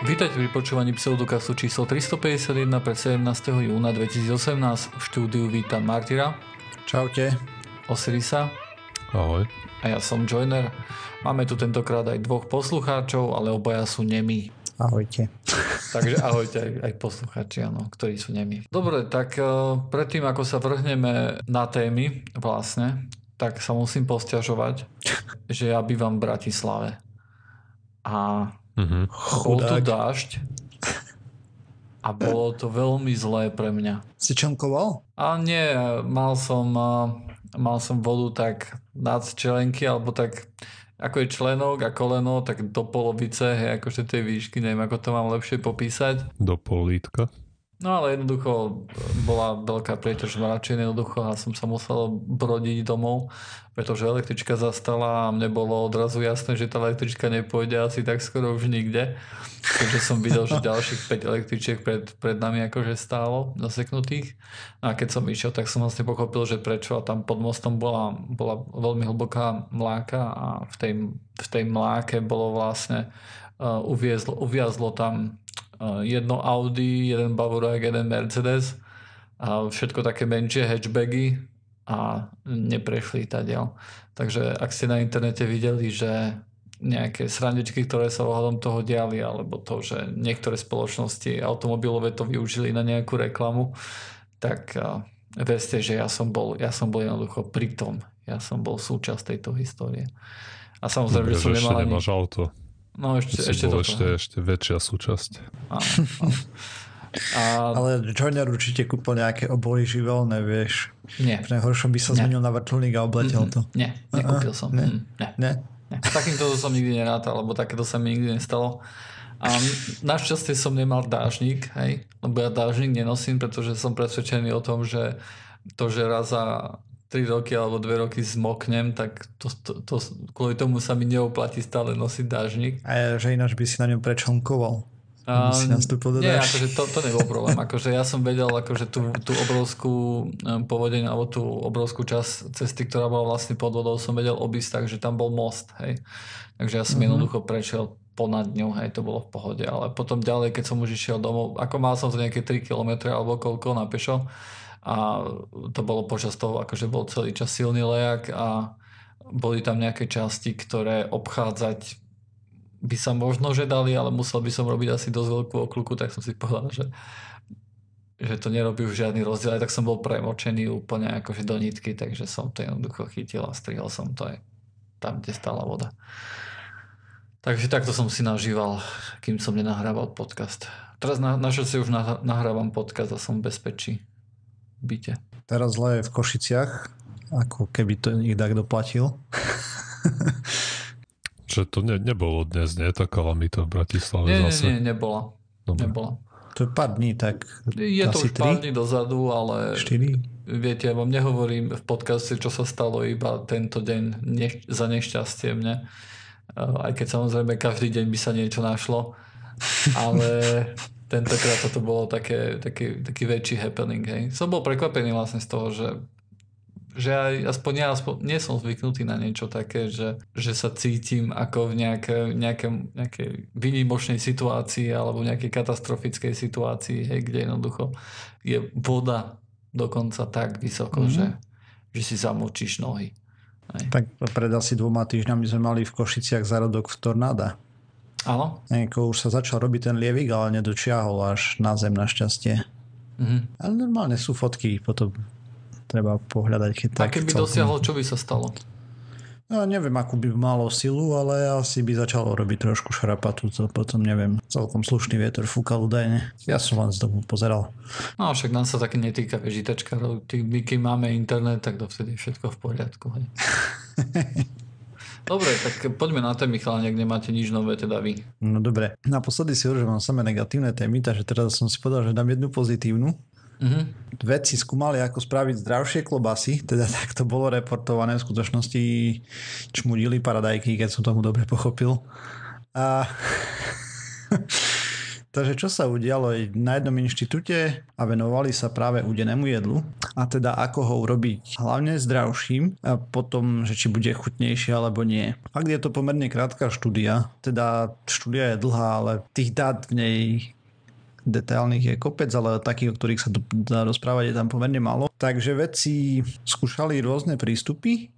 Vítajte pri počúvaní pseudokastu číslo 351 pre 17. júna 2018. V štúdiu vítam Martyra. Čaute. Osirisa. Ahoj. A ja som Joiner. Máme tu tentokrát aj dvoch poslucháčov, ale obaja sú nemí. Ahojte. Takže ahojte aj, aj poslucháči, áno, ktorí sú nemí. Dobre, tak uh, predtým, ako sa vrhneme na témy vlastne, tak sa musím posťažovať, že ja bývam v Bratislave. A Mhm. bol tu Chudák. dážď a bolo to veľmi zlé pre mňa. Si členkoval? A nie, mal som, mal som vodu tak nad čelenky, alebo tak ako je členok a koleno, tak do polovice, hej, akože tej výšky, neviem, ako to mám lepšie popísať. Do pol lítka. No ale jednoducho bola veľká prieťaž mračien jednoducho a som sa musel brodiť domov, pretože električka zastala a mne bolo odrazu jasné, že tá električka nepôjde asi tak skoro už nikde. Takže som videl, že ďalších 5 električiek pred, pred nami akože stálo zaseknutých. No a keď som išiel, tak som vlastne pochopil, že prečo a tam pod mostom bola, bola veľmi hlboká mláka a v tej, v tej mláke bolo vlastne uh, uviezlo, uviazlo tam jedno Audi, jeden Bavorák, jeden Mercedes a všetko také menšie hatchbagy a neprešli tadiaľ. Takže ak ste na internete videli, že nejaké srandičky, ktoré sa ohľadom toho diali, alebo to, že niektoré spoločnosti automobilové to využili na nejakú reklamu, tak vedzte, že ja som bol, ja som bol jednoducho pri tom. Ja som bol súčasť tejto histórie. A samozrejme, Dobre, že som nemal ani... auto. No ešte, Ešte, toto. ešte, ešte väčšia súčasť. Áno, áno. A Ale Joiner určite kúpil nejaké obory živelné, vieš. nie. V najhoršom by sa zmenil na vrtulník a obletel to. Nie, nekúpil som. Ne. Mm, ne. Ne? Ne. S takýmto som nikdy nerátal, lebo takéto sa mi nikdy nestalo. A našťastie som nemal dážnik, hej, lebo ja dážnik nenosím, pretože som presvedčený o tom, že to, že raz za 3 roky alebo 2 roky zmoknem, tak to, to, to, kvôli tomu sa mi neoplatí stále nosiť dážnik. A že ináč by si na ňom prečonkoval. A, si nastúpil do nie, akože to, to nebol problém. Akože ja som vedel akože tú, tú obrovskú povodeň alebo tú obrovskú časť cesty, ktorá bola vlastne pod vodou, som vedel obísť, takže tam bol most. Hej. Takže ja som Mhm. jednoducho prešiel ponad ňou, hej, to bolo v pohode. Ale potom ďalej, keď som už išiel domov, ako mal som to nejaké 3 km alebo koľko na pešo a to bolo počas toho, akože bol celý čas silný lejak a boli tam nejaké časti, ktoré obchádzať by sa možno že dali, ale musel by som robiť asi dosť veľkú okľuku, tak som si povedal, že, že to nerobí už žiadny rozdiel. Aj tak som bol premočený úplne akože do nitky, takže som to jednoducho chytil a strihol som to aj tam, kde stála voda. Takže takto som si nažíval, kým som nenahrával podcast. Teraz na, našťastie už nah- nahrávam podcast a som v bezpečí. Byte. Teraz zle je v Košiciach, ako keby to ich tak doplatil. Že to ne, nebolo dnes, nie? Tá kalamita v Bratislave Nie, nie, zase. nie, nebola. Dobre. nebola. To je pár dní, tak Je to už pár 3, dní dozadu, ale 4. Viete, ja vám nehovorím v podcaste, čo sa stalo iba tento deň neš- za nešťastie mne. Uh, Aj keď samozrejme každý deň by sa niečo našlo. Ale tentokrát toto bolo také, taký, taký väčší happening. Hej. Som bol prekvapený vlastne z toho, že, že aj, aspoň ja aspoň, nie som zvyknutý na niečo také, že, že sa cítim ako v nejaké, nejaké, nejakej výnimočnej situácii alebo v nejakej katastrofickej situácii, hej, kde jednoducho je voda dokonca tak vysoko, Mhm. že, že si zamočíš nohy. Tak pred asi dvoma týždňami sme mali v Košiciach zárodok v tornáda. Áno? Nejako už sa začal robiť ten lievik, ale nedočiahol až na zem našťastie. Mhm. Ale normálne sú fotky, potom treba pohľadať, keď A tak keby celkom- dosiahol, čo by sa stalo? No, neviem, akú by malo silu, ale asi by začalo robiť trošku šrapatu, to potom neviem. Celkom slušný vietor fúkal údajne. Ja som len z domu pozeral. No však nám sa také netýka vežitačkárov. Ty- My keď máme internet, tak dovtedy je všetko v poriadku. Dobre, tak poďme na témy, chalani, ak nemáte nič nové, teda vy. No dobre, naposledy si hovoril, že mám samé negatívne témy, takže teraz som si povedal, že dám jednu pozitívnu. Mhm. Vedci skúmali, ako spraviť zdravšie klobasy, teda tak to bolo reportované, v skutočnosti čmudili paradajky, keď som tomu dobre pochopil. A Takže čo sa udialo? Na jednom inštitúte a venovali sa práve udenému jedlu. A teda ako ho urobiť? Hlavne zdravším a potom, že či bude chutnejšie alebo nie. Fakt je to pomerne krátka štúdia, teda štúdia je dlhá, ale tých dát v nej detailných je kopec, ale takých, o ktorých sa dá rozprávať, je tam pomerne málo. Takže vedci skúšali rôzne prístupy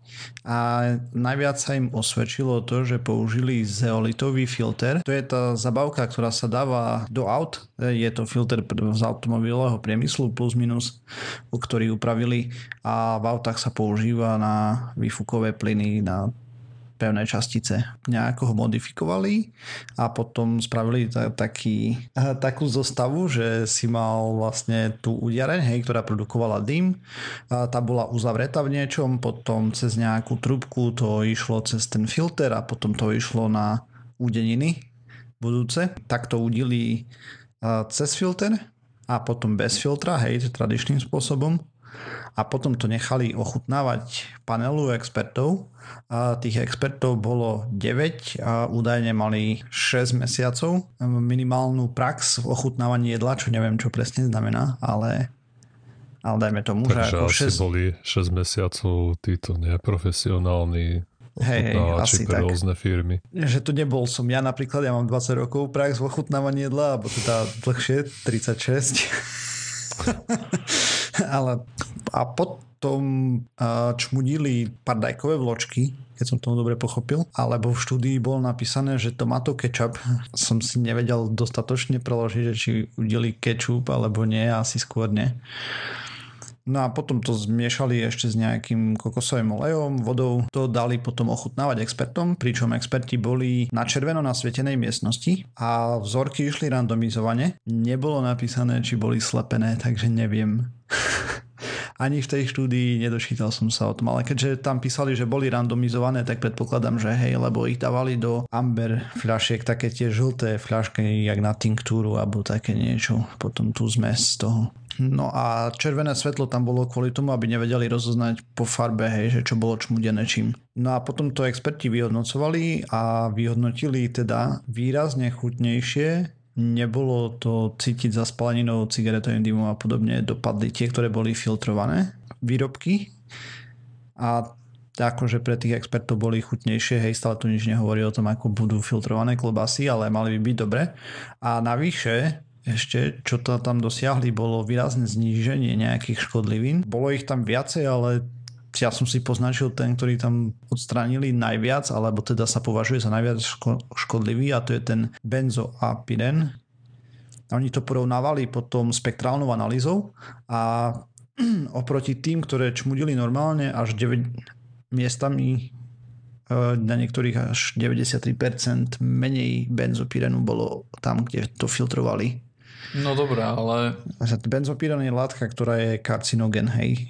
a najviac sa im osvedčilo to, že použili zeolitový filter. To je tá zabavka, ktorá sa dáva do aut. Je to filter z automobilového priemyslu plus minus, ktorý upravili a v autách sa používa na výfukové plyny, na pevné častice. Nejako ho modifikovali a potom spravili ta, taký, takú zostavu, že si mal vlastne tú udiareň, hej, ktorá produkovala dym. A tá bola uzavretá v niečom, potom cez nejakú trubku to išlo cez ten filter a potom to išlo na údeniny budúce. Tak to udili cez filter a potom bez filtra, hej, tradičným spôsobom a potom to nechali ochutnávať panelu expertov. A tých expertov bolo 9 a údajne mali 6 mesiacov minimálnu prax v ochutnávaní jedla, čo neviem, čo presne znamená, ale ale dajme tomu, Takže že ako asi 6... boli 6 mesiacov títo neprofesionálni Hej, asi pre tak. rôzne firmy. Že to nebol som ja napríklad, ja mám 20 rokov prax v ochutnávaní jedla, alebo teda dlhšie, 36. Ale a potom čmudili pardajkové vločky, keď som tomu dobre pochopil, alebo v štúdii bol napísané, že tomato ketchup som si nevedel dostatočne preložiť, že či udeli ketchup alebo nie, asi skôr nie. No a potom to zmiešali ešte s nejakým kokosovým olejom, vodou. To dali potom ochutnávať expertom, pričom experti boli na červeno nasvietenej miestnosti a vzorky išli randomizovane. Nebolo napísané, či boli slepené, takže neviem. Ani v tej štúdii nedočítal som sa o tom, ale keďže tam písali, že boli randomizované, tak predpokladám, že hej, lebo ich dávali do amber fľašiek, také tie žlté fľašky, jak na tinktúru alebo také niečo, potom tú zmes z toho. No a červené svetlo tam bolo kvôli tomu, aby nevedeli rozoznať po farbe, hej, že čo bolo čmudené čím. No a potom to experti vyhodnocovali a vyhodnotili teda výrazne chutnejšie nebolo to cítiť za spaleninou, cigaretovým dymom a podobne dopadli tie, ktoré boli filtrované výrobky a akože pre tých expertov boli chutnejšie, hej, stále tu nič nehovorí o tom, ako budú filtrované klobasy, ale mali by byť dobre. A navyše, ešte, čo to tam dosiahli, bolo výrazné zníženie nejakých škodlivín. Bolo ich tam viacej, ale ja som si poznačil ten, ktorý tam odstránili najviac, alebo teda sa považuje za najviac škodlivý a to je ten benzoapiren. Oni to porovnávali potom spektrálnou analýzou a oproti tým, ktoré čmudili normálne až 9 miestami e, na niektorých až 93% menej benzopirenu bolo tam, kde to filtrovali No dobré, ale... Benzopíran je látka, ktorá je karcinogen, hej.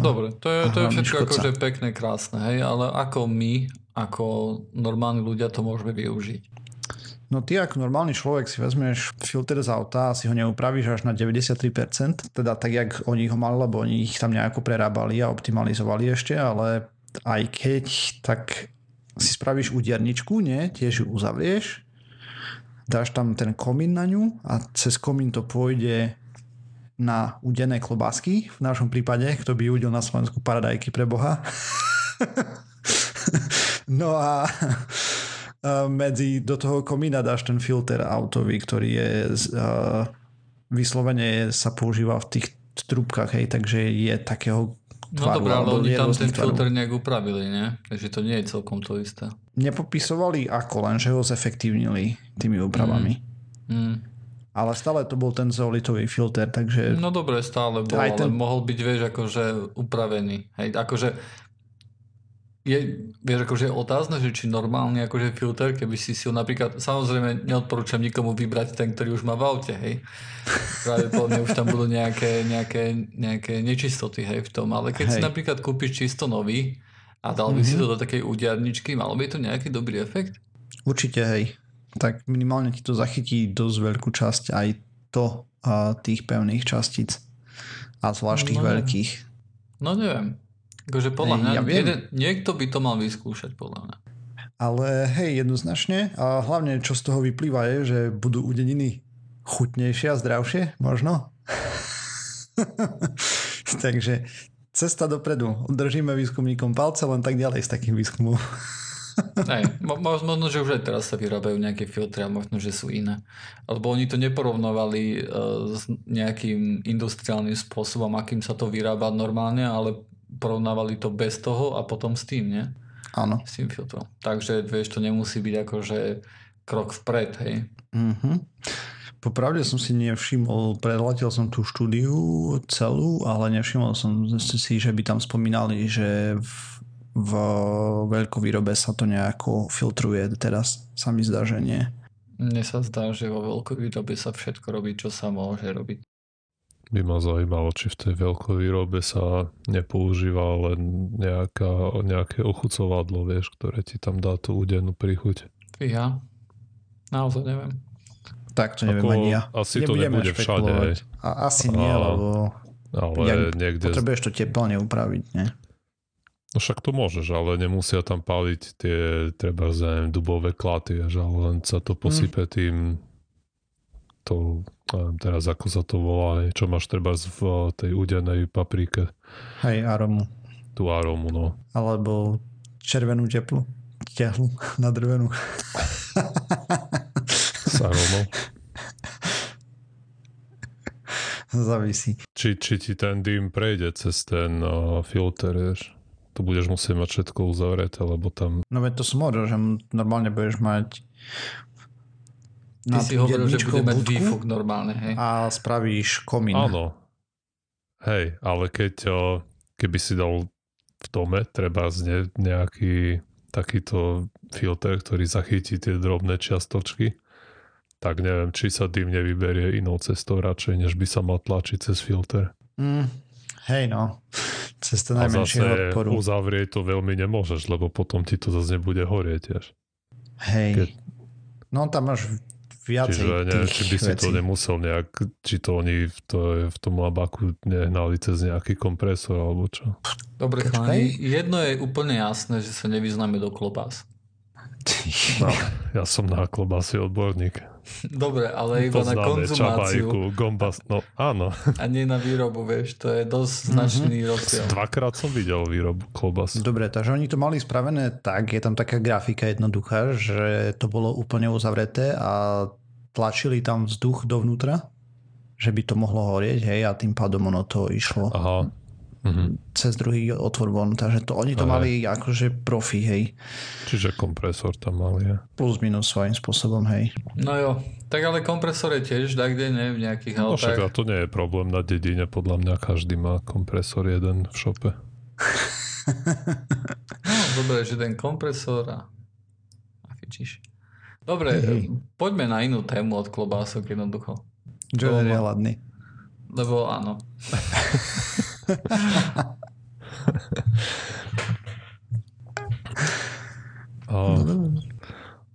Dobre, to je, to je všetko akože pekné, krásne, hej, ale ako my, ako normálni ľudia to môžeme využiť? No ty ako normálny človek si vezmeš filter z auta a si ho neupravíš až na 93%, teda tak, jak oni ho mali, lebo oni ich tam nejako prerábali a optimalizovali ešte, ale aj keď, tak si spravíš úderničku, nie? Tiež ju uzavrieš dáš tam ten komín na ňu a cez komín to pôjde na udené klobásky. V našom prípade, kto by udel na Slovensku paradajky pre Boha. no a medzi do toho komína dáš ten filter autový, ktorý je vyslovene sa používa v tých trubkách, hej, takže je takého No dobré, ale oni tam ten tvaru. filter nejak upravili, nie? Takže to nie je celkom to isté. Nepopisovali ako, len že ho zefektívnili tými úpravami. Mm. Mm. Ale stále to bol ten zeolitový filter, takže... No dobre, stále bol, ten... ale mohol byť, vieš, akože upravený. Hej, akože je, vieš, akože je otázne, že či normálny akože filter, keby si si ho napríklad, samozrejme neodporúčam nikomu vybrať ten, ktorý už má v aute, hej. Pravdepodobne už tam budú nejaké, nejaké, nejaké nečistoty, hej, v tom, ale keď hej. si napríklad kúpiš čisto nový a dal by mm-hmm. si mhm. to do takej údiarničky, malo by to nejaký dobrý efekt? Určite, hej. Tak minimálne ti to zachytí dosť veľkú časť aj to a tých pevných častíc a zvlášť tých no, veľkých. No neviem. Akože podľa mňa, ja jeden, niekto by to mal vyskúšať, podľa mňa. Ale hej, jednoznačne. A hlavne, čo z toho vyplýva je, že budú udeniny chutnejšie a zdravšie, možno. Takže cesta dopredu. Držíme výskumníkom palce, len tak ďalej s takým výskumom. Hej, možno, že už aj teraz sa vyrábajú nejaké filtre a možno, že sú iné. Alebo oni to neporovnovali uh, s nejakým industriálnym spôsobom, akým sa to vyrába normálne, ale porovnávali to bez toho a potom s tým, nie? Áno. S tým filtrom. Takže, vieš, to nemusí byť akože krok vpred, hej? Mhm. Popravde som si nevšimol, prehľadil som tú štúdiu celú, ale nevšimol som si, že by tam spomínali, že v, v veľkovýrobe sa to nejako filtruje. Teraz sa mi zdá, že nie. Mne sa zdá, že vo veľkovýrobe sa všetko robí, čo sa môže robiť. By ma zaujímalo, či v tej veľkovýrobe sa nepoužíva len nejaká, nejaké ochucovadlo, vieš, ktoré ti tam dá tú údenú príchuť. Ja? Naozaj neviem. Tak to neviem Ako, ani ja. Asi to nebude všade. Hej. A, asi nie, a, lebo ale ja, niekde... potrebuješ to teplne upraviť, nie? No však to môžeš, ale nemusia tam páliť tie treba neviem, dubové klaty, že len sa to posype hmm. tým to, neviem teraz ako sa to volá, čo máš treba v tej udenej paprike. Hej, aromu. Tú aromu, no. Alebo červenú teplu. Tehlu na drvenú. S aromou. Závisí. Či, či ti ten dým prejde cez ten uh, filter, vieš. Tu budeš musieť mať všetko uzavreté, lebo tam... No veď to som hovoril, že normálne budeš mať Ty si hovoril, že bude mať výfuk normálne, hej? A spravíš komín. Áno. Hej, ale keď keby si dal v dome treba z nejaký takýto filter, ktorý zachytí tie drobné čiastočky, tak neviem, či sa dým nevyberie inou cestou radšej, než by sa mal tlačiť cez filter. Mm, hej no, cez to najmenšieho odporu. uzavrieť to veľmi nemôžeš, lebo potom ti to zase nebude horieť tiež. Hej, Keď... no tam máš viacej Čiže ne, či by si vecí. to nemusel nejak, či to oni v, to, v tom labaku nehnali cez nejaký kompresor alebo čo. Dobre, chlani, jedno je úplne jasné, že sa nevyznáme do klobás. No, ja som na klobásy odborník. Dobre, ale iba Poznáme, na konzumáciu. Čabajku, gombas, no áno. A nie na výrobu, vieš, to je dosť mhm. značný mm-hmm. rozdiel. Dvakrát som videl výrobu klobas. Dobre, takže oni to mali spravené tak, je tam taká grafika jednoduchá, že to bolo úplne uzavreté a tlačili tam vzduch dovnútra, že by to mohlo horieť, hej, a tým pádom ono to išlo. Aha mm-hmm. cez druhý otvor von. Takže to, oni to Aj. mali akože profi, hej. Čiže kompresor tam mali, je. Plus minus svojím spôsobom, hej. No jo, tak ale kompresor je tiež tak, kde ne, v nejakých no, autách. však to nie je problém na dedine, podľa mňa každý má kompresor jeden v šope. no, dobre, že ten kompresor a, a fičíš. Dobre, hey. poďme na inú tému od klobások jednoducho. John je hladný. Lebo áno. a,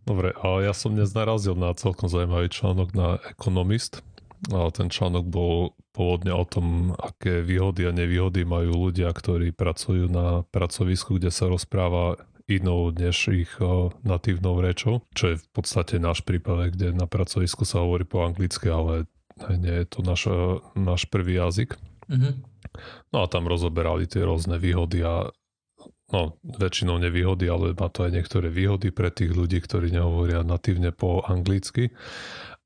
dobre, a ja som dnes narazil na celkom zaujímavý článok na Economist. A ten článok bol pôvodne o tom, aké výhody a nevýhody majú ľudia, ktorí pracujú na pracovisku, kde sa rozpráva inou než ich natívnou rečou, čo je v podstate náš prípad, kde na pracovisku sa hovorí po anglicky, ale nie je to náš, náš prvý jazyk. Mm-hmm. No a tam rozoberali tie rôzne výhody a no, väčšinou nevýhody, ale má to aj niektoré výhody pre tých ľudí, ktorí nehovoria natívne po anglicky.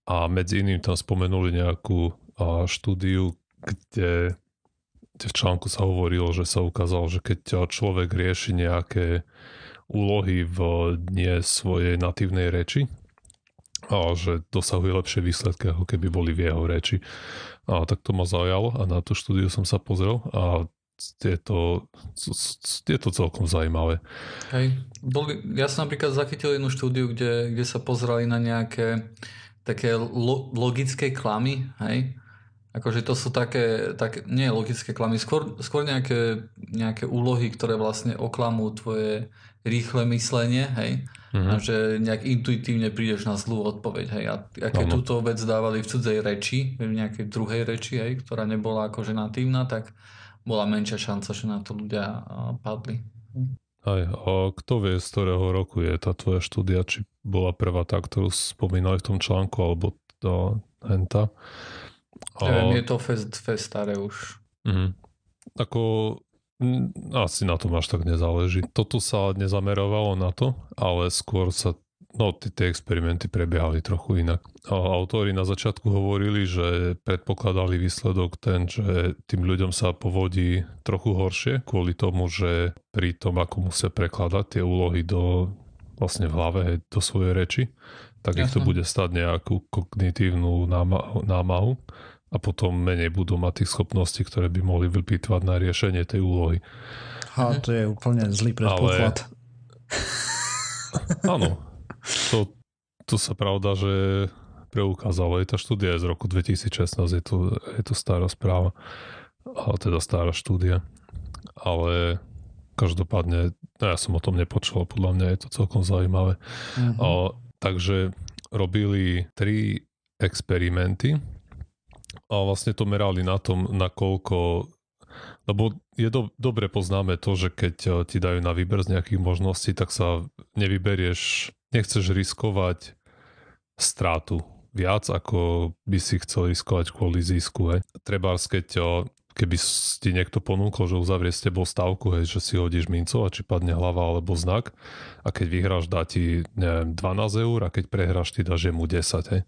A medzi iným tam spomenuli nejakú a, štúdiu, kde, kde v článku sa hovorilo, že sa ukázalo, že keď človek rieši nejaké úlohy v nie svojej natívnej reči, a že dosahuje lepšie výsledky, ako keby boli v jeho reči. A tak to ma zaujalo a na tú štúdiu som sa pozrel a je to, je to celkom zaujímavé. Hej. Boli, ja som napríklad zachytil jednu štúdiu, kde, kde sa pozerali na nejaké také lo, logické klamy, hej. Akože to sú také, také nie logické klamy, skôr, skôr nejaké, nejaké úlohy, ktoré vlastne oklamú tvoje rýchle myslenie, hej mm-hmm. a že nejak intuitívne prídeš na zlú odpoveď. Hej. A, a keď túto vec dávali v cudzej reči, v nejakej druhej reči, hej, ktorá nebola akože natívna, tak bola menšia šanca, že na to ľudia padli. Aj, a kto vie, z ktorého roku je tá tvoja štúdia, či bola prvá tá, ktorú spomínali v tom článku, alebo do henta. Neviem, je to fest, fest staré už. Mm, ako asi na tom až tak nezáleží. Toto sa nezamerovalo na to, ale skôr sa No, tie experimenty prebiehali trochu inak. A autori na začiatku hovorili, že predpokladali výsledok ten, že tým ľuďom sa povodí trochu horšie kvôli tomu, že pri tom, ako musia prekladať tie úlohy do vlastne v hlave, do svojej reči, tak Jasne. ich to bude stať nejakú kognitívnu námahu a potom menej budú mať tých schopností, ktoré by mohli vypýtvať na riešenie tej úlohy. A to je úplne zlý predpoklad. Ale... Áno, to, to sa pravda, že preukázalo. Je tá štúdia z roku 2016, je to, je to stará správa, a teda stará štúdia. Ale každopádne, no ja som o tom nepočul, podľa mňa je to celkom zaujímavé. Mm-hmm. A, takže robili tri experimenty a vlastne to merali na tom, nakoľko lebo je do, dobre poznáme to, že keď eh, ti dajú na výber z nejakých možností, tak sa nevyberieš nechceš riskovať strátu viac, ako by si chcel riskovať kvôli zisku. Hej. Treba, keď keby ti niekto ponúkol, že uzavrie s tebou stavku, hej, že si hodíš minco a či padne hlava alebo znak a keď vyhráš dá ti neviem, 12 eur a keď prehráš ty dáš mu 10. Hej.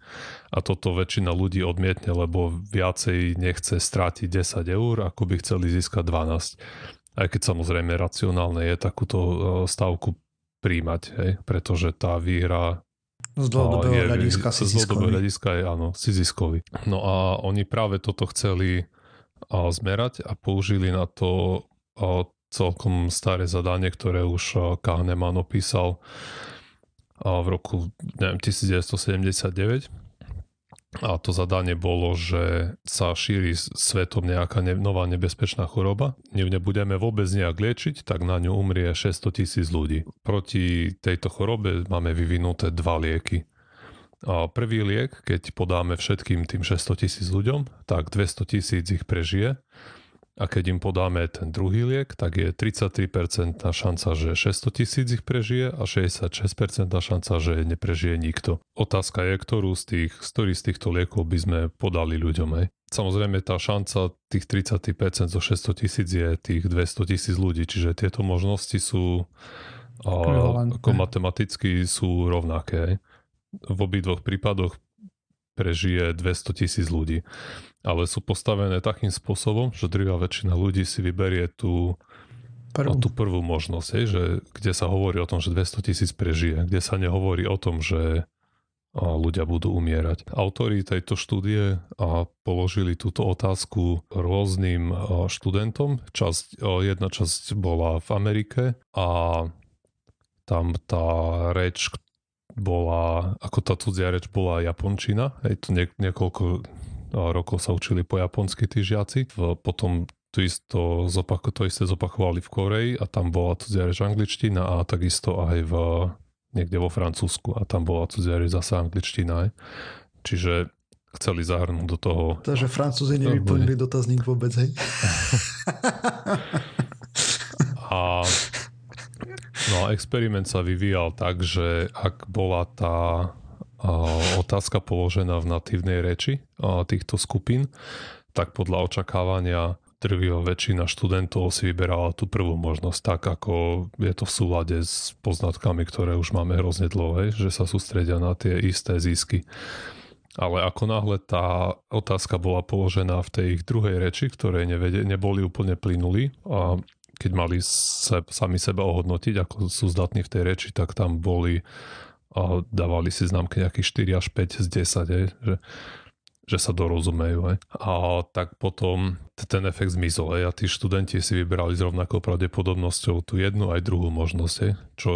A toto väčšina ľudí odmietne, lebo viacej nechce strátiť 10 eur, ako by chceli získať 12. Aj keď samozrejme racionálne je takúto stavku príjmať, hej, pretože tá výhra z dlhodobého hľadiska si Z dlhodobého hľadiska je áno, si ziskový. No a oni práve toto chceli zmerať a použili na to celkom staré zadanie, ktoré už Kahneman opísal v roku neviem, 1979 a to zadanie bolo, že sa šíri svetom nejaká ne- nová nebezpečná choroba. Ne- nebudeme vôbec nejak liečiť, tak na ňu umrie 600 tisíc ľudí. Proti tejto chorobe máme vyvinuté dva lieky. Prvý liek, keď podáme všetkým tým 600 tisíc ľuďom, tak 200 tisíc ich prežije a keď im podáme ten druhý liek, tak je 33% šanca, že 600 tisíc ich prežije a 66% šanca, že neprežije nikto. Otázka je, ktorú z tých, z ktorých z týchto liekov by sme podali ľuďom. Hej. Samozrejme tá šanca tých 30% zo 600 tisíc je tých 200 tisíc ľudí, čiže tieto možnosti sú a, ako matematicky sú rovnaké. Hej. V obidvoch prípadoch prežije 200 tisíc ľudí ale sú postavené takým spôsobom, že druhá väčšina ľudí si vyberie tú, prvú. tú prvú možnosť, hej, že, kde sa hovorí o tom, že 200 tisíc prežije, kde sa nehovorí o tom, že ľudia budú umierať. Autori tejto štúdie a položili túto otázku rôznym študentom. Časť, jedna časť bola v Amerike a tam tá reč bola, ako tá cudzia reč bola japončina. Hej, to nie, niekoľko rokov sa učili po japonsky tí žiaci. Potom to, isto, zopak- to isté zopakovali v Koreji a tam bola cudzia reč angličtina a takisto aj v, niekde vo Francúzsku a tam bola cudzia reč zase angličtina. Aj. Čiže chceli zahrnúť do toho... Takže Francúzi nevyplnili dotazník vôbec, hej? a no experiment sa vyvíjal tak, že ak bola tá otázka položená v natívnej reči týchto skupín, tak podľa očakávania drvivá väčšina študentov si vyberala tú prvú možnosť tak, ako je to v súlade s poznatkami, ktoré už máme hrozne dlho, že sa sústredia na tie isté zisky. Ale ako náhle tá otázka bola položená v tej ich druhej reči, ktoré nevede, neboli úplne plynuli a keď mali se, sami seba ohodnotiť, ako sú zdatní v tej reči, tak tam boli a dávali si známky nejakých 4 až 5 z 10, je, že, že sa dorozumejú. Je. A tak potom ten efekt zmizol je, a tí študenti si vybrali s rovnakou pravdepodobnosťou tú jednu aj druhú možnosť, je, čo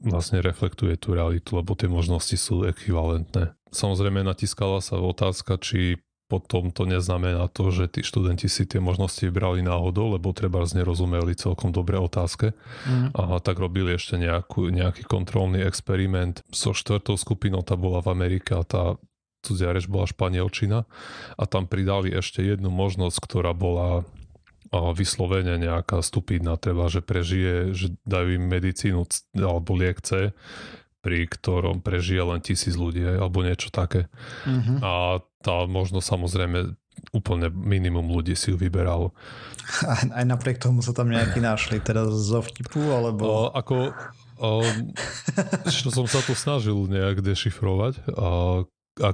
vlastne reflektuje tú realitu, lebo tie možnosti sú ekvivalentné. Samozrejme natiskala sa otázka, či potom to neznamená to, že tí študenti si tie možnosti vybrali náhodou, lebo treba nerozumeli celkom dobre otázke. Mm. A tak robili ešte nejakú, nejaký kontrolný experiment so štvrtou skupinou, tá bola v Amerike a tá cudzia reč bola španielčina a tam pridali ešte jednu možnosť, ktorá bola vyslovene nejaká stupidná, treba, že prežije, že dajú im medicínu alebo liek C, pri ktorom prežije len tisíc ľudí, alebo niečo také. Uh-huh. A tá možno samozrejme úplne minimum ľudí si ju vyberalo. Aj, aj napriek tomu sa tam nejakí našli, teraz zo vtipu, alebo... O, ako, o, čo som sa tu snažil nejak dešifrovať, a, a,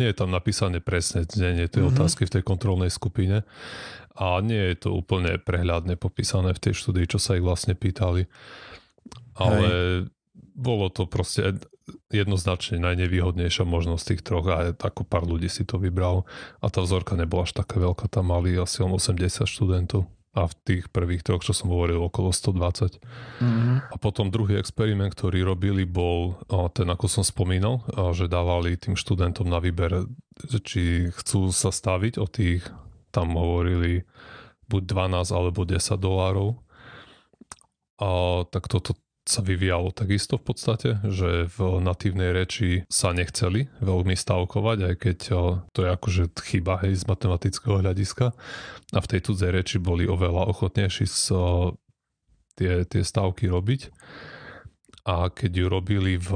nie je tam napísané presne znenie tej mm-hmm. otázky v tej kontrolnej skupine a nie je to úplne prehľadne popísané v tej štúdii, čo sa ich vlastne pýtali. Ale Hej. bolo to proste jednoznačne najnevýhodnejšia možnosť tých troch a ako pár ľudí si to vybral a tá vzorka nebola až taká veľká, tam mali asi 80 študentov a v tých prvých troch, čo som hovoril, okolo 120. Mm-hmm. A potom druhý experiment, ktorý robili, bol ten, ako som spomínal, že dávali tým študentom na výber, či chcú sa staviť o tých, tam hovorili buď 12 alebo 10 dolárov. A tak toto sa vyvíjalo takisto v podstate, že v natívnej reči sa nechceli veľmi stavkovať, aj keď to je akože chyba hej, z matematického hľadiska. A v tej cudzej reči boli oveľa ochotnejší s, tie, tie stavky robiť. A keď ju robili v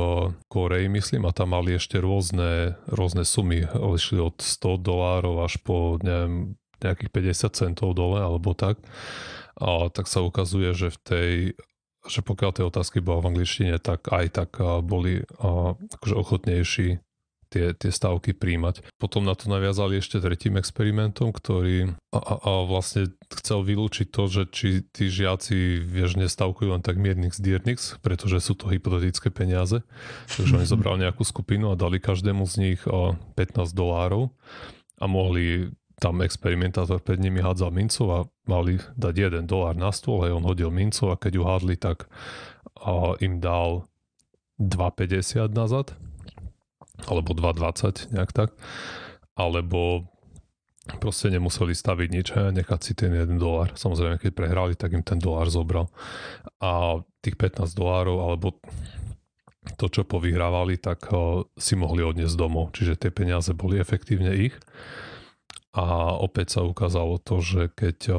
Koreji, myslím, a tam mali ešte rôzne, rôzne sumy, išli od 100 dolárov až po neviem, nejakých 50 centov dole, alebo tak, a tak sa ukazuje, že v tej že pokiaľ tie otázky boli v angličtine, tak aj tak boli akože ochotnejší tie, tie stavky príjmať. Potom na to naviazali ešte tretím experimentom, ktorý a, a, a vlastne chcel vylúčiť to, že či tí žiaci vieš nestavkujú len tak miernych z pretože sú to hypotetické peniaze. Takže oni zobrali nejakú skupinu a dali každému z nich 15 dolárov a mohli tam experimentátor pred nimi hádzal mincov a mali dať jeden dolár na stôl a on hodil mincov a keď ju hádli, tak im dal 2,50 nazad alebo 2,20 nejak tak alebo proste nemuseli staviť nič a nechať si ten jeden dolár. Samozrejme, keď prehrali, tak im ten dolár zobral. A tých 15 dolárov alebo to, čo povyhrávali, tak si mohli odniesť domov. Čiže tie peniaze boli efektívne ich. A opäť sa ukázalo to, že keď eh,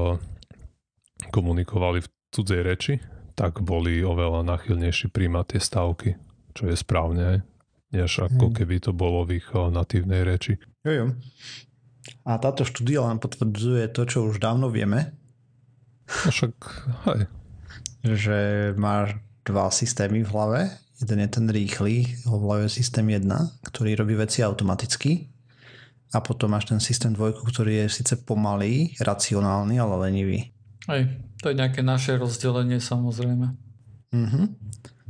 komunikovali v cudzej reči, tak boli oveľa nachylnejší príjmať tie stavky, čo je správne, než ako hmm. keby to bolo v ich eh, natívnej reči. Jo, jo. A táto štúdia len potvrdzuje to, čo už dávno vieme. Však, hej. Že máš dva systémy v hlave. Jeden je ten rýchly, hlave systém 1, ktorý robí veci automaticky a potom máš ten systém dvojku, ktorý je síce pomalý, racionálny, ale lenivý. Aj, to je nejaké naše rozdelenie samozrejme. Mm-hmm.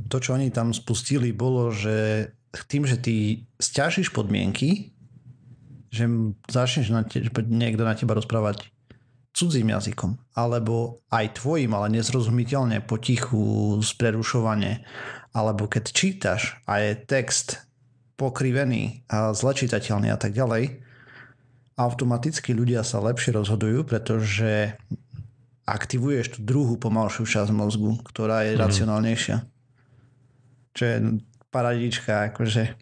To, čo oni tam spustili, bolo, že tým, že ty stiažíš podmienky, že začneš na te, niekto na teba rozprávať cudzím jazykom, alebo aj tvojim, ale nezrozumiteľne potichu, prerušovanie, alebo keď čítaš a je text pokrivený a zlečitateľný a tak ďalej, automaticky ľudia sa lepšie rozhodujú, pretože aktivuješ tú druhú pomalšiu časť mozgu, ktorá je mm. racionálnejšia. Čo je paradička, akože.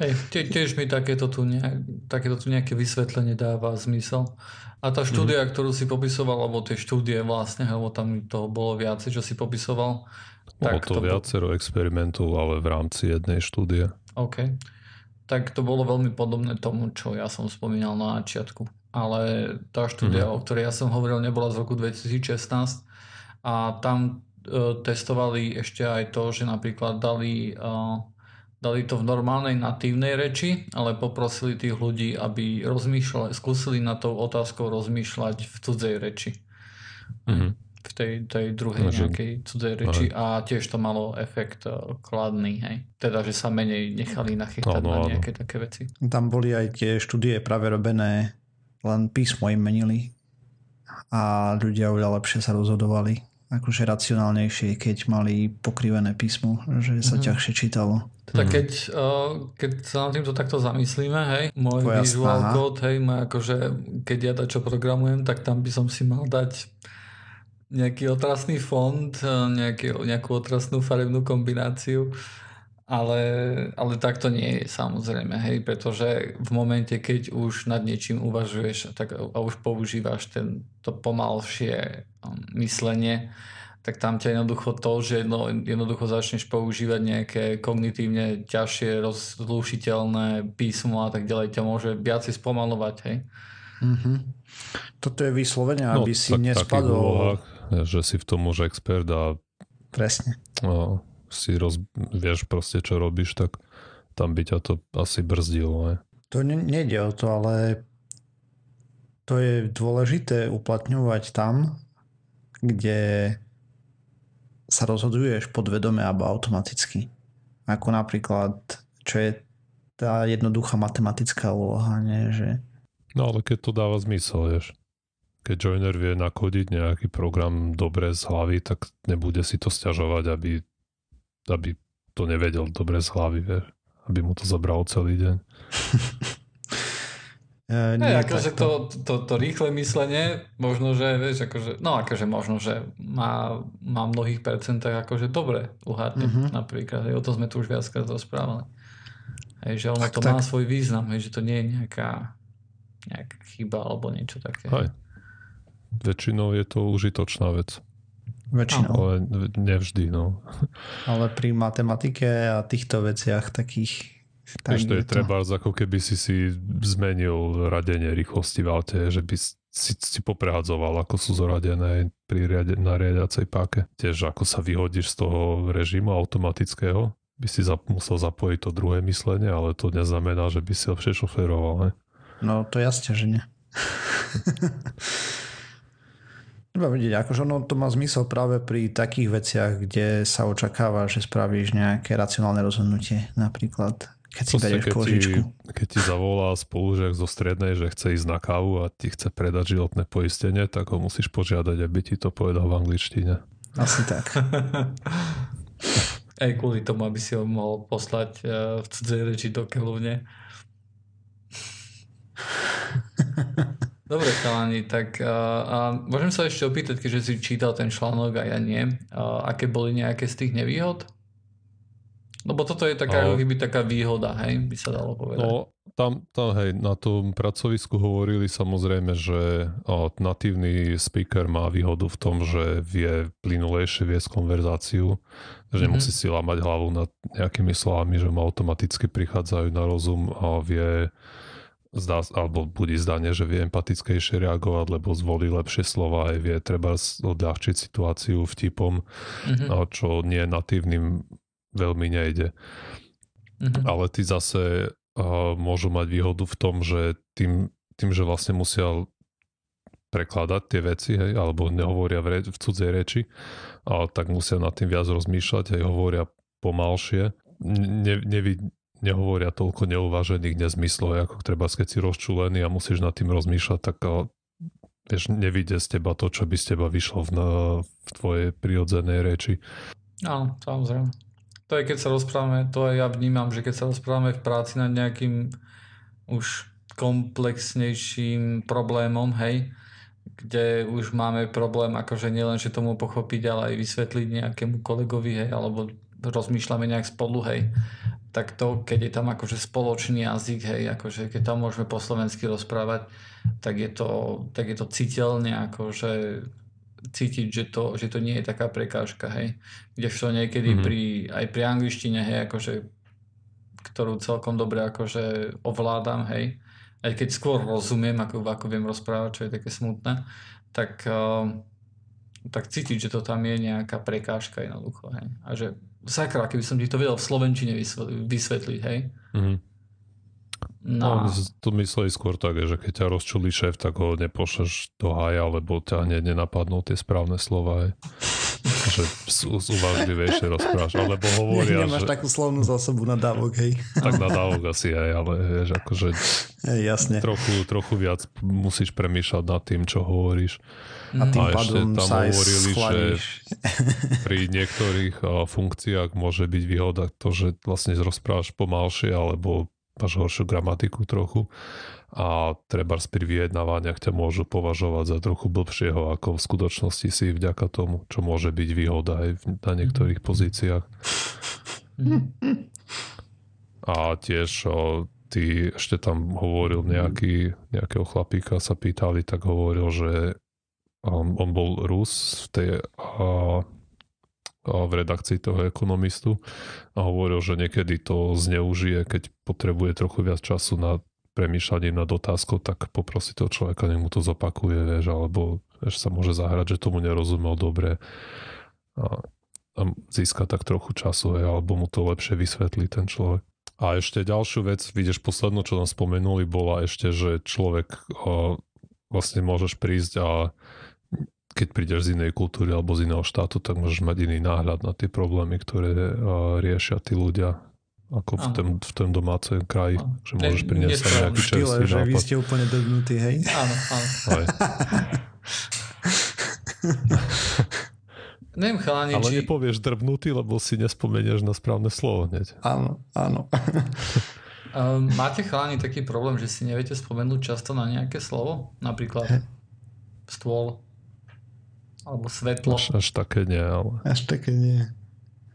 Hej, tie, tiež mi takéto tu, nejak, takéto tu nejaké vysvetlenie dáva zmysel. A tá štúdia, mm. ktorú si popisoval, alebo tie štúdie vlastne, alebo tam toho bolo viacej, čo si popisoval. Bolo to, to viacero experimentov, ale v rámci jednej štúdie. OK tak to bolo veľmi podobné tomu, čo ja som spomínal na začiatku. Ale tá štúdia, mm-hmm. o ktorej ja som hovoril, nebola z roku 2016 a tam e, testovali ešte aj to, že napríklad dali, e, dali to v normálnej natívnej reči, ale poprosili tých ľudí, aby rozmýšľali, skúsili na tou otázkou rozmýšľať v cudzej reči. Mm-hmm v tej, tej druhej no, nejakej cudzej reči a tiež to malo efekt eh, kladný, hej. Teda, že sa menej nechali nachytať no, no, na nejaké také veci. Tam boli aj tie štúdie práve robené, len písmo im menili a ľudia oveľa lepšie sa rozhodovali akože racionálnejšie, keď mali pokrivené písmo, že sa mm. ťažšie čítalo. Teda mm. keď, uh, keď sa nad týmto takto zamyslíme, hej, môj Tvoja visual snaha. code, hej, má akože, keď ja dačo programujem, tak tam by som si mal dať nejaký otrasný fond, e, nejaký, nejakú otrasnú farebnú kombináciu, ale, ale tak to nie je samozrejme, hej, pretože v momente, keď už nad niečím uvažuješ tak, a už používaš ten, to pomalšie um, myslenie, tak tam ťa jednoducho to, že jedno, jednoducho začneš používať nejaké kognitívne ťažšie rozlúšiteľné písmo a tak ďalej, ťa môže viacej spomalovať, hej? Mm-hmm. Toto je vyslovene, no, aby no, si tak, nespadol... Že si v tom už expert a Presne. No, si roz, vieš proste, čo robíš, tak tam by ťa to asi brzdilo. Ne? To ne, nejde o to, ale to je dôležité uplatňovať tam, kde sa rozhoduješ podvedome alebo automaticky. Ako napríklad, čo je tá jednoduchá matematická úloha, nie? Že... No ale keď to dáva zmysel, vieš. Keď joiner vie nakodiť nejaký program dobre z hlavy, tak nebude si to stiažovať, aby, aby to nevedel dobre z hlavy, vieš. Aby mu to zabralo celý deň. Uh, nie, akože to, to, to rýchle myslenie, možno, že vieš, akože, no akože možno, že má, má mnohých percentách akože dobre uhádne uh-huh. napríklad, hej, o to sme tu už viackrát rozprávali. Hej, že ono tak, to tak. má svoj význam, hej, že to nie je nejaká, nejaká chyba alebo niečo také. Hej. Väčšinou je to užitočná vec. Väčšinou. Ale nevždy, no. Ale pri matematike a týchto veciach takých tak Ešte je to... treba, ako keby si si zmenil radenie rýchlosti v aute, že by si, si poprehadzoval, ako sú zoradené pri riade, na riadiacej páke. Tiež ako sa vyhodíš z toho režimu automatického, by si zap, musel zapojiť to druhé myslenie, ale to neznamená, že by si lepšie šoferoval. Ne? No to jasne, že nie. Treba vidieť, akože ono to má zmysel práve pri takých veciach, kde sa očakáva, že spravíš nejaké racionálne rozhodnutie. Napríklad keď si berieš keď požičku. Ti, keď ti zavolá spolužiak zo strednej, že chce ísť na kávu a ti chce predať životné poistenie, tak ho musíš požiadať, aby ti to povedal v angličtine. Asi tak. Aj kvôli tomu, aby si ho mohol poslať uh, v cudzej reči do keľovne. Dobre, chalani, tak uh, uh, môžem sa ešte opýtať, keďže si čítal ten článok a ja nie, uh, aké boli nejaké z tých nevýhod? Lebo toto je taká, no, keby taká výhoda, hej, by sa dalo povedať. No, tam, tam hej, na tom pracovisku hovorili samozrejme, že o, natívny speaker má výhodu v tom, že vie plynulejšie viesť konverzáciu, že mm-hmm. nemusí si lamať hlavu nad nejakými slovami, že mu automaticky prichádzajú na rozum a vie zdá, alebo budí zdanie, že vie empatickejšie reagovať, lebo zvolí lepšie slova aj vie treba odľahčiť situáciu vtipom, mm-hmm. čo nie natívnym veľmi nejde. Mm-hmm. Ale ty zase uh, môžu mať výhodu v tom, že tým, tým že vlastne musia prekladať tie veci, hej, alebo nehovoria v, re- v cudzej reči, a tak musia nad tým viac rozmýšľať, hej, hovoria pomalšie, ne, nevi, nehovoria toľko neuvážených nezmyslov, ako treba, keď si rozčúlený a musíš nad tým rozmýšľať, tak vieš, nevíde z teba to, čo by z teba vyšlo v, na, v tvojej prirodzenej reči. Áno, samozrejme. To je keď sa rozprávame, to aj ja vnímam, že keď sa rozprávame v práci nad nejakým už komplexnejším problémom, hej, kde už máme problém akože nielen, že tomu pochopiť, ale aj vysvetliť nejakému kolegovi, hej, alebo rozmýšľame nejak spolu, hej, tak to, keď je tam akože spoločný jazyk, hej, akože keď tam môžeme po slovensky rozprávať, tak je to, tak je to citeľne akože cítiť, že to, že to nie je taká prekážka, hej. Kdežto niekedy mm-hmm. pri, aj pri angličtine, hej, akože, ktorú celkom dobre akože ovládam, hej, aj keď skôr rozumiem, ako, ako viem rozprávať, čo je také smutné, tak, uh, tak cítiť, že to tam je nejaká prekážka jednoducho, hej. A že sakra, keby som ti to vedel v Slovenčine vysvetliť, hej. Mm-hmm. No. no to mysleli skôr tak, že keď ťa rozčulí šéf, tak ho nepošleš do haja, lebo ťa hneď nenapadnú tie správne slova. Aj. že uvažlivejšie rozprávaš, alebo hovoria, ne, nemáš že... takú slovnú zásobu na dávok, hej. Tak na dávok asi aj, ale vieš, akože hej, jasne. Trochu, trochu viac musíš premýšľať nad tým, čo hovoríš. A tým a ešte tam hovorili, že pri niektorých funkciách môže byť výhoda to, že vlastne rozprávaš pomalšie, alebo máš horšiu gramatiku trochu. A treba pri vyjednávaniach ťa môžu považovať za trochu blbšieho, ako v skutočnosti si vďaka tomu, čo môže byť výhoda aj na niektorých pozíciách. A tiež o, ty ešte tam hovoril nejaký, nejakého chlapíka sa pýtali, tak hovoril, že um, on bol Rus v tej uh, v redakcii toho ekonomistu a hovoril, že niekedy to zneužije, keď potrebuje trochu viac času na premýšľanie nad otázkou, tak poprosí toho človeka, nech mu to zopakuje, vieš, alebo vieš, sa môže zahrať, že tomu nerozumel dobre a, a získa tak trochu času, alebo mu to lepšie vysvetlí ten človek. A ešte ďalšiu vec, vidíš, poslednú, čo nám spomenuli, bola ešte, že človek o, vlastne môžeš prísť a keď prídeš z inej kultúry alebo z iného štátu, tak môžeš mať iný náhľad na tie problémy, ktoré uh, riešia tí ľudia ako v tom, v tom domácej kraji, ano. že môžeš priniesť sa nejaký čerstvý že vy ste úplne drbnutí, hej? Áno, áno. Neviem, chalani, Ale či... nepovieš drbnutý, lebo si nespomenieš na správne slovo hneď. Áno, áno. um, máte chalani taký problém, že si neviete spomenúť často na nejaké slovo? Napríklad stôl, alebo svetlo. Až, až také nie, ale... Až také nie.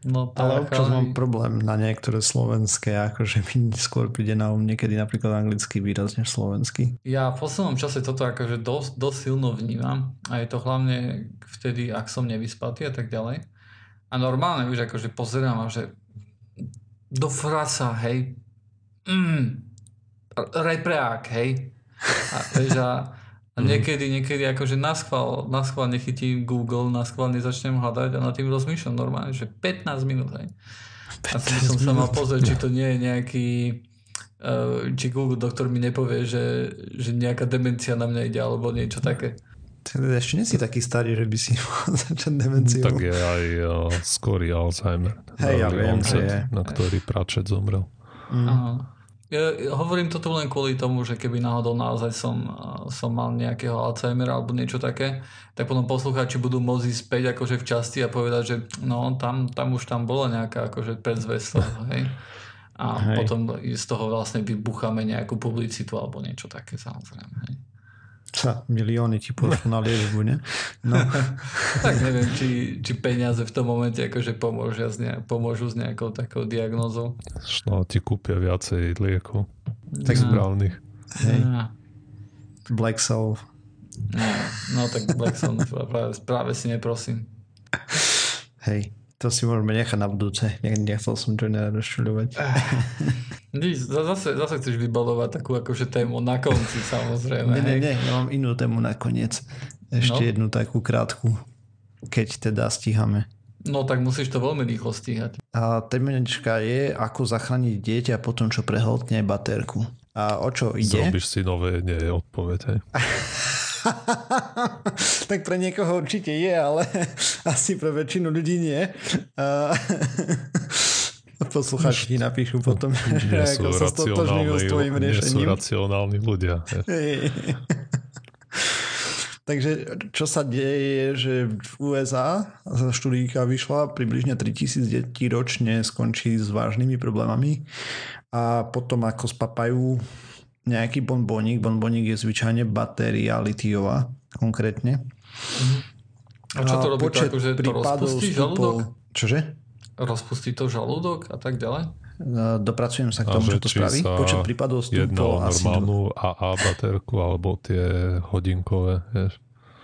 No, tak, ale občas ale... mám problém na niektoré slovenské, akože mi skôr príde na um niekedy napríklad anglický výraz než slovenský. Ja v poslednom čase toto akože dosť, dosť silno vnímam a je to hlavne vtedy, ak som nevyspatý a tak ďalej. A normálne, vieš, akože pozerám a že do frasa, hej, mm, repreák, hej. A, vieš, a, a mhm. niekedy, niekedy akože na schvál, na schvál nechytím Google, na schvál nezačnem hľadať a na tým rozmýšľam normálne, že 15 minút, hej. A som sa mal pozrieť, či to nie je nejaký uh, či Google doktor mi nepovie, že, že nejaká demencia na mňa ide alebo niečo také. Ešte nie si taký starý, že by si mohol začať demenciu. Tak je aj uh, skorý Alzheimer. Hej, ja viem, je. Na ktorý práčet zomrel. Mm. Aha. Ja, hovorím toto len kvôli tomu, že keby náhodou naozaj som, som mal nejakého Alzheimera alebo niečo také, tak potom poslucháči budú môcť ísť späť akože v časti a povedať, že no tam, tam už tam bola nejaká akože predzvesť hej. A hej. potom z toho vlastne vybucháme nejakú publicitu alebo niečo také samozrejme, hej sa milióny ti pošlo na liečbu, ne? No. tak neviem, či, či peniaze v tom momente akože pomôžu, s ne, pomôžu s nejakou takou diagnózou. No, ti kúpia viacej liekov. Tak no. správnych. Hej. No. Black Soul. No, no tak Black Soul práve, práve si neprosím. Hej. To si môžeme nechať na budúce. Nechcel som Johnera rozčuľovať. zase, zase chceš vybalovať takú akože tému na konci, samozrejme. Nie, nie, nie, ja mám inú tému nakoniec. Ešte no? jednu takú krátku, keď teda stíhame. No tak musíš to veľmi rýchlo stíhať. A témečka je, ako zachrániť dieťa po tom, čo prehltne baterku. A o čo ide? Zrobíš si nové, nie je odpoveď. tak pre niekoho určite je, ale asi pre väčšinu ľudí nie. Poslucháči napíšu potom, nie sú ako sa stotožňujú s tvojim riešením. Nie sú racionálni ľudia. Takže čo sa deje je, že v USA študíka vyšla, približne 3000 detí ročne skončí s vážnymi problémami a potom ako spapajú nejaký bonboník. Bonboník je zvyčajne batéria litiová konkrétne. Mm-hmm. A čo to robí? Počet to, akože to rozpustí žalúdok? Čože? Rozpustí to žalúdok a tak ďalej? Dopracujem sa k tomu, čo to spraví. Počet prípadov vstupov asi... normálnu AA baterku alebo tie hodinkové, vieš?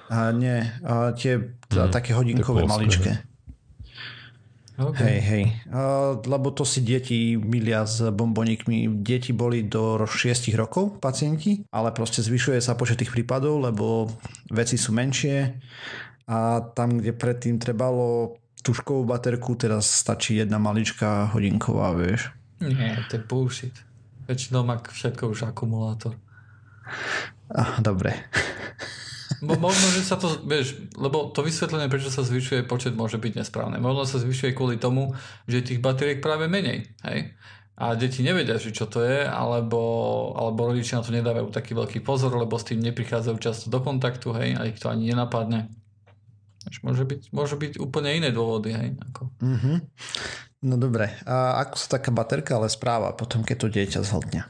A nie, a tie mm, také hodinkové maličké. Okay. Hej, hej. Uh, lebo to si deti milia s bombonikmi. Deti boli do 6 rokov pacienti, ale proste zvyšuje sa počet tých prípadov, lebo veci sú menšie a tam, kde predtým trebalo tuškovú baterku, teraz stačí jedna maličká hodinková, vieš. Nie, to je bullshit. Väčšinou má všetko už akumulátor. Ah, dobre. Bo možno, že sa to, vieš, lebo to vysvetlenie, prečo sa zvyšuje počet, môže byť nesprávne. Možno sa zvyšuje kvôli tomu, že tých batériek práve menej, hej? A deti nevedia, že čo to je, alebo, alebo rodičia na to nedávajú taký veľký pozor, lebo s tým neprichádzajú často do kontaktu, hej, a ich to ani nenapadne. Môže byť, môže byť úplne iné dôvody, hej. Ako. Mm-hmm. No dobre, a ako sa taká baterka ale správa potom, keď to dieťa zhltne?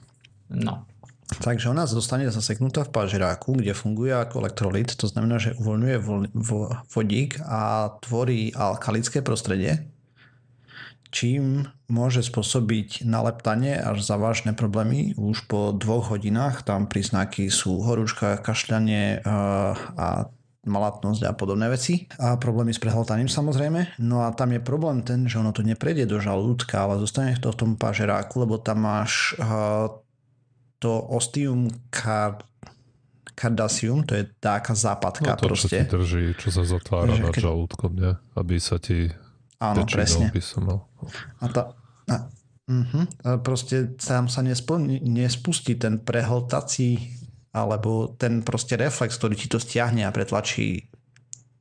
No. Takže ona zostane zaseknutá v pažeráku, kde funguje ako elektrolit, to znamená, že uvoľňuje vodík a tvorí alkalické prostredie, čím môže spôsobiť naleptanie až závažné problémy. Už po dvoch hodinách tam príznaky sú horúčka, kašľanie a malatnosť a podobné veci a problémy s prehltaním samozrejme. No a tam je problém ten, že ono to neprejde do žalúdka, ale zostane to v tom pažeráku, lebo tam máš uh, to ostium car Cardassium, to je taká západka no to, proste. Čo drží, čo sa zatvára nad keď... žalúdkom, nie? Aby sa ti Áno, presne. Písomel. A tá, a, uh-huh, a proste tam sa nespo, nespustí ten prehltací alebo ten proste reflex, ktorý ti to stiahne a pretlačí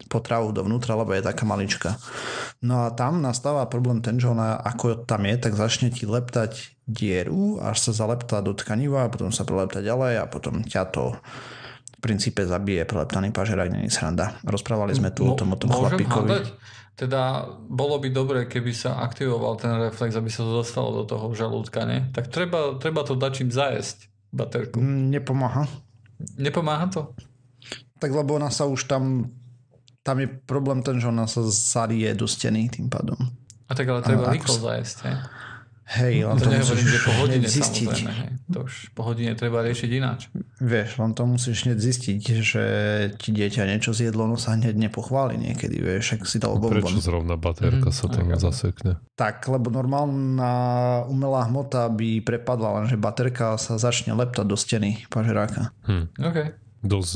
potravu dovnútra, lebo je taká malička. No a tam nastáva problém ten, že ona ako tam je, tak začne ti leptať dieru, až sa zaleptá do tkaniva a potom sa prelepta ďalej a potom ťa to v princípe zabije preleptaný pažerák, není sranda. Rozprávali sme tu Mo, o tom, o tom chlapíkovi. Hádať? Teda bolo by dobre, keby sa aktivoval ten reflex, aby sa to dostalo do toho žalúdka, nie? Tak treba, treba to dať čím zajesť, baterku. Mm, nepomáha. Nepomáha to? Tak lebo ona sa už tam tam je problém ten, že ona sa zarie do steny tým pádom. A tak ale treba rýchlo zajesť, hej? Hej, len to, to nehovorím, že po hodine zistiť. Hej. To už po hodine treba riešiť ináč. Vieš, len to musíš hneď zistiť, že ti dieťa niečo zjedlo, no sa hneď nepochváli niekedy, vieš, ak si dal bonbon. Prečo zrovna baterka mm-hmm. sa tam zasekne? Tak, lebo normálna umelá hmota by prepadla, lenže baterka sa začne leptať do steny pažeráka. Hm. OK. Dosť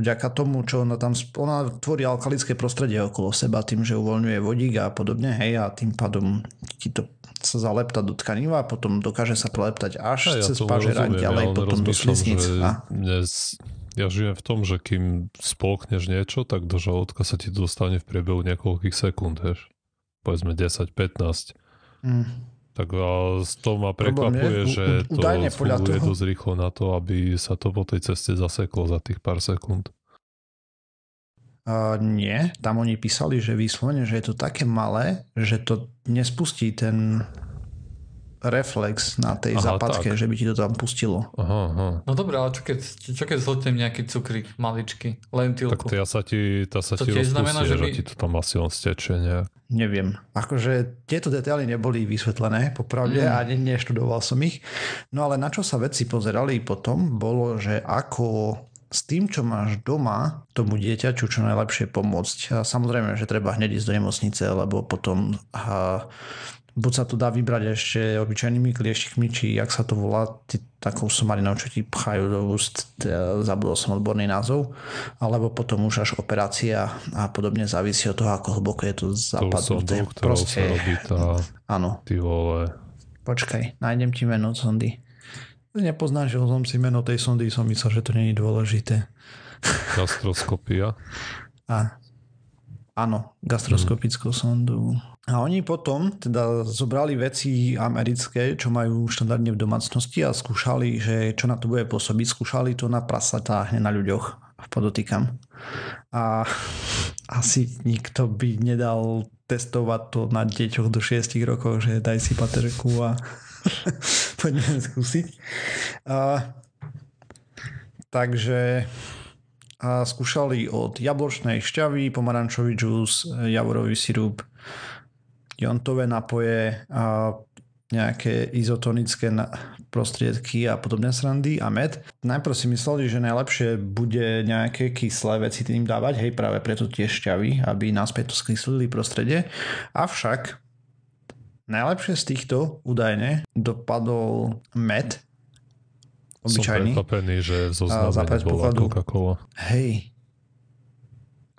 vďaka tomu, čo ona tam, ona tvorí alkalické prostredie okolo seba tým, že uvoľňuje vodík a podobne, hej, a tým pádom ti to sa zalepta do tkaniva a potom dokáže sa preleptať až ja cez pažerák ďalej, ja potom do sliznic. A... Dnes, ja žijem v tom, že kým spolkneš niečo, tak do žalúdka sa ti dostane v priebehu niekoľkých sekúnd, vieš. Povedzme 10-15. Mm. Tak a z toho ma prekvapuje, je, že to funguje toho... dosť rýchlo na to, aby sa to po tej ceste zaseklo za tých pár sekúnd. Uh, nie, tam oni písali, že vyslovene, že je to také malé, že to nespustí ten reflex na tej aha, zapadke, tak. že by ti to tam pustilo. Aha, aha. No dobré, ale čo keď, čo keď zhodnem nejaký cukrík maličký, lentilku? Tak to ja sa ti, tá sa to ti rozpustí, znamená, že, my... ti to tam asi on steče nejak. Neviem. Akože tieto detaily neboli vysvetlené, popravde, mm. a ne, neštudoval som ich. No ale na čo sa vedci pozerali potom, bolo, že ako s tým, čo máš doma, tomu dieťaču čo najlepšie pomôcť. A samozrejme, že treba hneď ísť do nemocnice, lebo potom a, buď sa to dá vybrať ešte obyčajnými klieštikmi, či jak sa to volá, ty, takou somarinou, čo ti pchajú do úst, zabudol som odborný názov, alebo potom už až operácia a podobne závisí od toho, ako hlboko je to zapadnuté. Proste, sa robí tá, áno. Ty vole. Počkaj, nájdem ti meno sondy. Nepoznačil som si meno tej sondy, som myslel, že to je dôležité. Gastroskopia. A, áno, gastroskopickú hmm. sondu. A oni potom teda zobrali veci americké, čo majú štandardne v domácnosti a skúšali, že čo na to bude pôsobiť. Skúšali to na prasatá na ľuďoch, podotýkam. A asi nikto by nedal testovať to na deťoch do 6 rokov, že daj si paterku a Poďme skúsiť. A, takže a skúšali od jablčnej šťavy, pomarančový džús, javorový sirup, jontové napoje a nejaké izotonické prostriedky a podobné srandy a med. Najprv si mysleli, že najlepšie bude nejaké kyslé veci tým dávať, hej, práve preto tie šťavy, aby naspäť to skyslili prostredie. Avšak Najlepšie z týchto údajne dopadol med. Obyčajný. Som prekvapený, že zozname nebola Coca-Cola. Hej.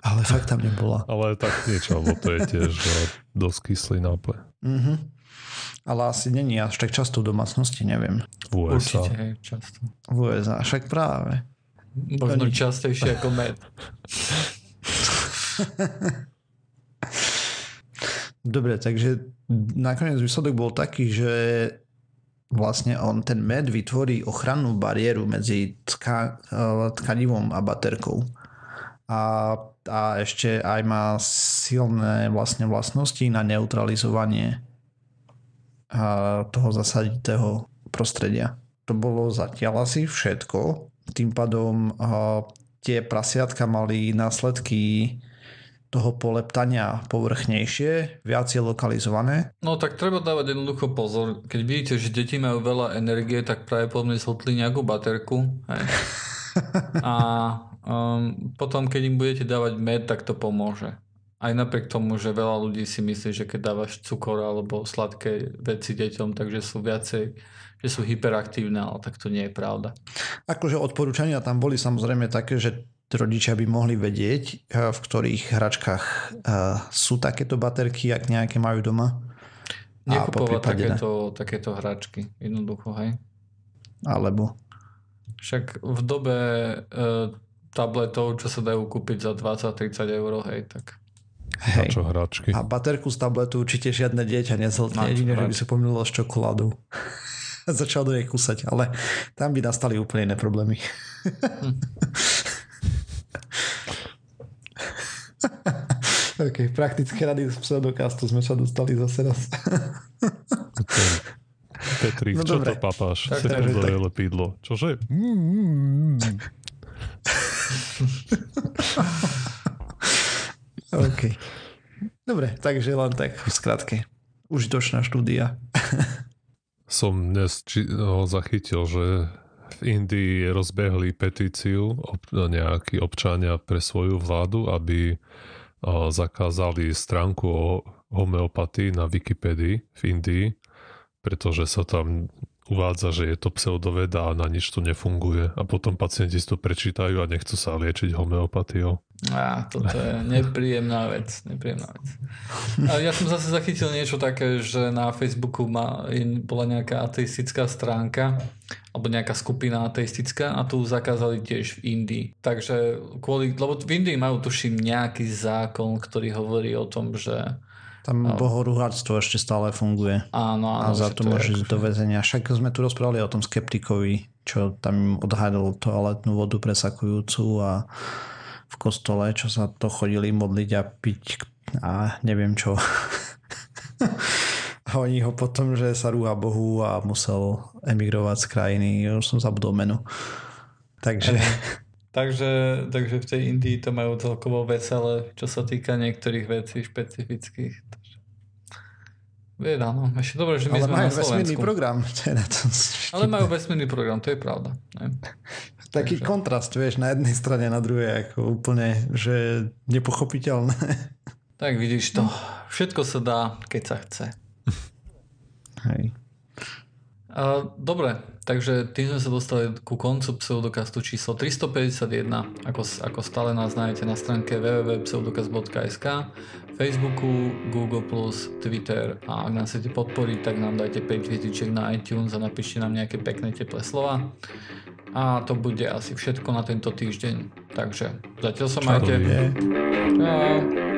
Ale fakt tam nebola. Ale tak niečo, lebo to je tiež dosť kyslý nápoj. Mm-hmm. Ale asi není až tak často v domácnosti, neviem. V USA. Určite je často. V USA, však práve. Možno Oni... častejšie ako med. Dobre, takže nakoniec výsledok bol taký, že vlastne on ten med vytvorí ochrannú bariéru medzi tka, tkanivom a baterkou. A, a ešte aj má silné vlastne vlastnosti na neutralizovanie toho zasaditého prostredia. To bolo zatiaľ asi všetko. Tým pádom tie prasiatka mali následky toho poleptania povrchnejšie, viac je lokalizované. No tak treba dávať jednoducho pozor. Keď vidíte, že deti majú veľa energie, tak pravdepodobne zhotli nejakú baterku. Hej. A um, potom, keď im budete dávať med, tak to pomôže. Aj napriek tomu, že veľa ľudí si myslí, že keď dávaš cukor alebo sladké veci deťom, takže sú viacej, že sú hyperaktívne, ale tak to nie je pravda. Akože odporúčania tam boli samozrejme také, že rodičia by mohli vedieť, eh, v ktorých hračkách uh, sú takéto baterky, ak nejaké majú doma. Nekupovať takéto, takéto hračky, jednoducho, hej. Alebo? Však v dobe uh, tabletov, čo sa dajú kúpiť za 20-30 eur, hej, tak Hej. čo hračky. A baterku z tabletu určite žiadne dieťa nezhltne, jedine, že by sa pomýlilo s čokoládou. Začal do nej kúsať, ale tam by nastali úplne iné problémy. Hm. OK, praktické rady z pseudokastu sme sa dostali zase raz. okay. Petri, no čo dobre. to papáš? Sekundové tak... lepidlo. Čože? Mm, mm, mm. OK. Dobre, takže len tak v skratke. Užitočná štúdia. Som dnes či, no, zachytil, že v Indii rozbehli petíciu ob, nejakí občania pre svoju vládu, aby o, zakázali stránku o homeopatii na Wikipedii v Indii, pretože sa tam uvádza, že je to pseudoveda a na nič to nefunguje. A potom pacienti si to prečítajú a nechcú sa liečiť homeopatiou. Á, toto je nepríjemná vec. Nepríjemná vec. A ja som zase zachytil niečo také, že na Facebooku ma, bola nejaká ateistická stránka alebo nejaká skupina ateistická a tu zakázali tiež v Indii. Takže kvôli, lebo v Indii majú tuším nejaký zákon, ktorý hovorí o tom, že tam no. bohorúharstvo ešte stále funguje. Áno, áno. A za to môže ísť do väzenia. Však sme tu rozprávali o tom skeptikovi, čo tam odhadol toaletnú vodu presakujúcu a v kostole, čo sa to chodili modliť a piť a neviem čo. a oni ho potom, že sa rúha Bohu a musel emigrovať z krajiny. Už som zabudol menu. Takže... Takže, takže v tej Indii to majú celkovo veselé, čo sa týka niektorých vecí špecifických. Vieda, no. Ešte dobré, že my Ale sme majú na vesmírny program. Ale majú vesmírny program, to je pravda. Ne? Taký takže... kontrast, vieš, na jednej strane, na druhej, ako úplne, že nepochopiteľné. Tak vidíš to. Všetko sa dá, keď sa chce. Hej. Dobre, takže tým sme sa dostali ku koncu pseudokastu číslo 351. Ako, ako stále nás nájdete na stránke www.pseudokast.sk Facebooku, Google+, Twitter a ak nás chcete podporiť, tak nám dajte 5 hviezdičiek na iTunes a napíšte nám nejaké pekné teplé slova. A to bude asi všetko na tento týždeň. Takže zatiaľ sa majte. Čau.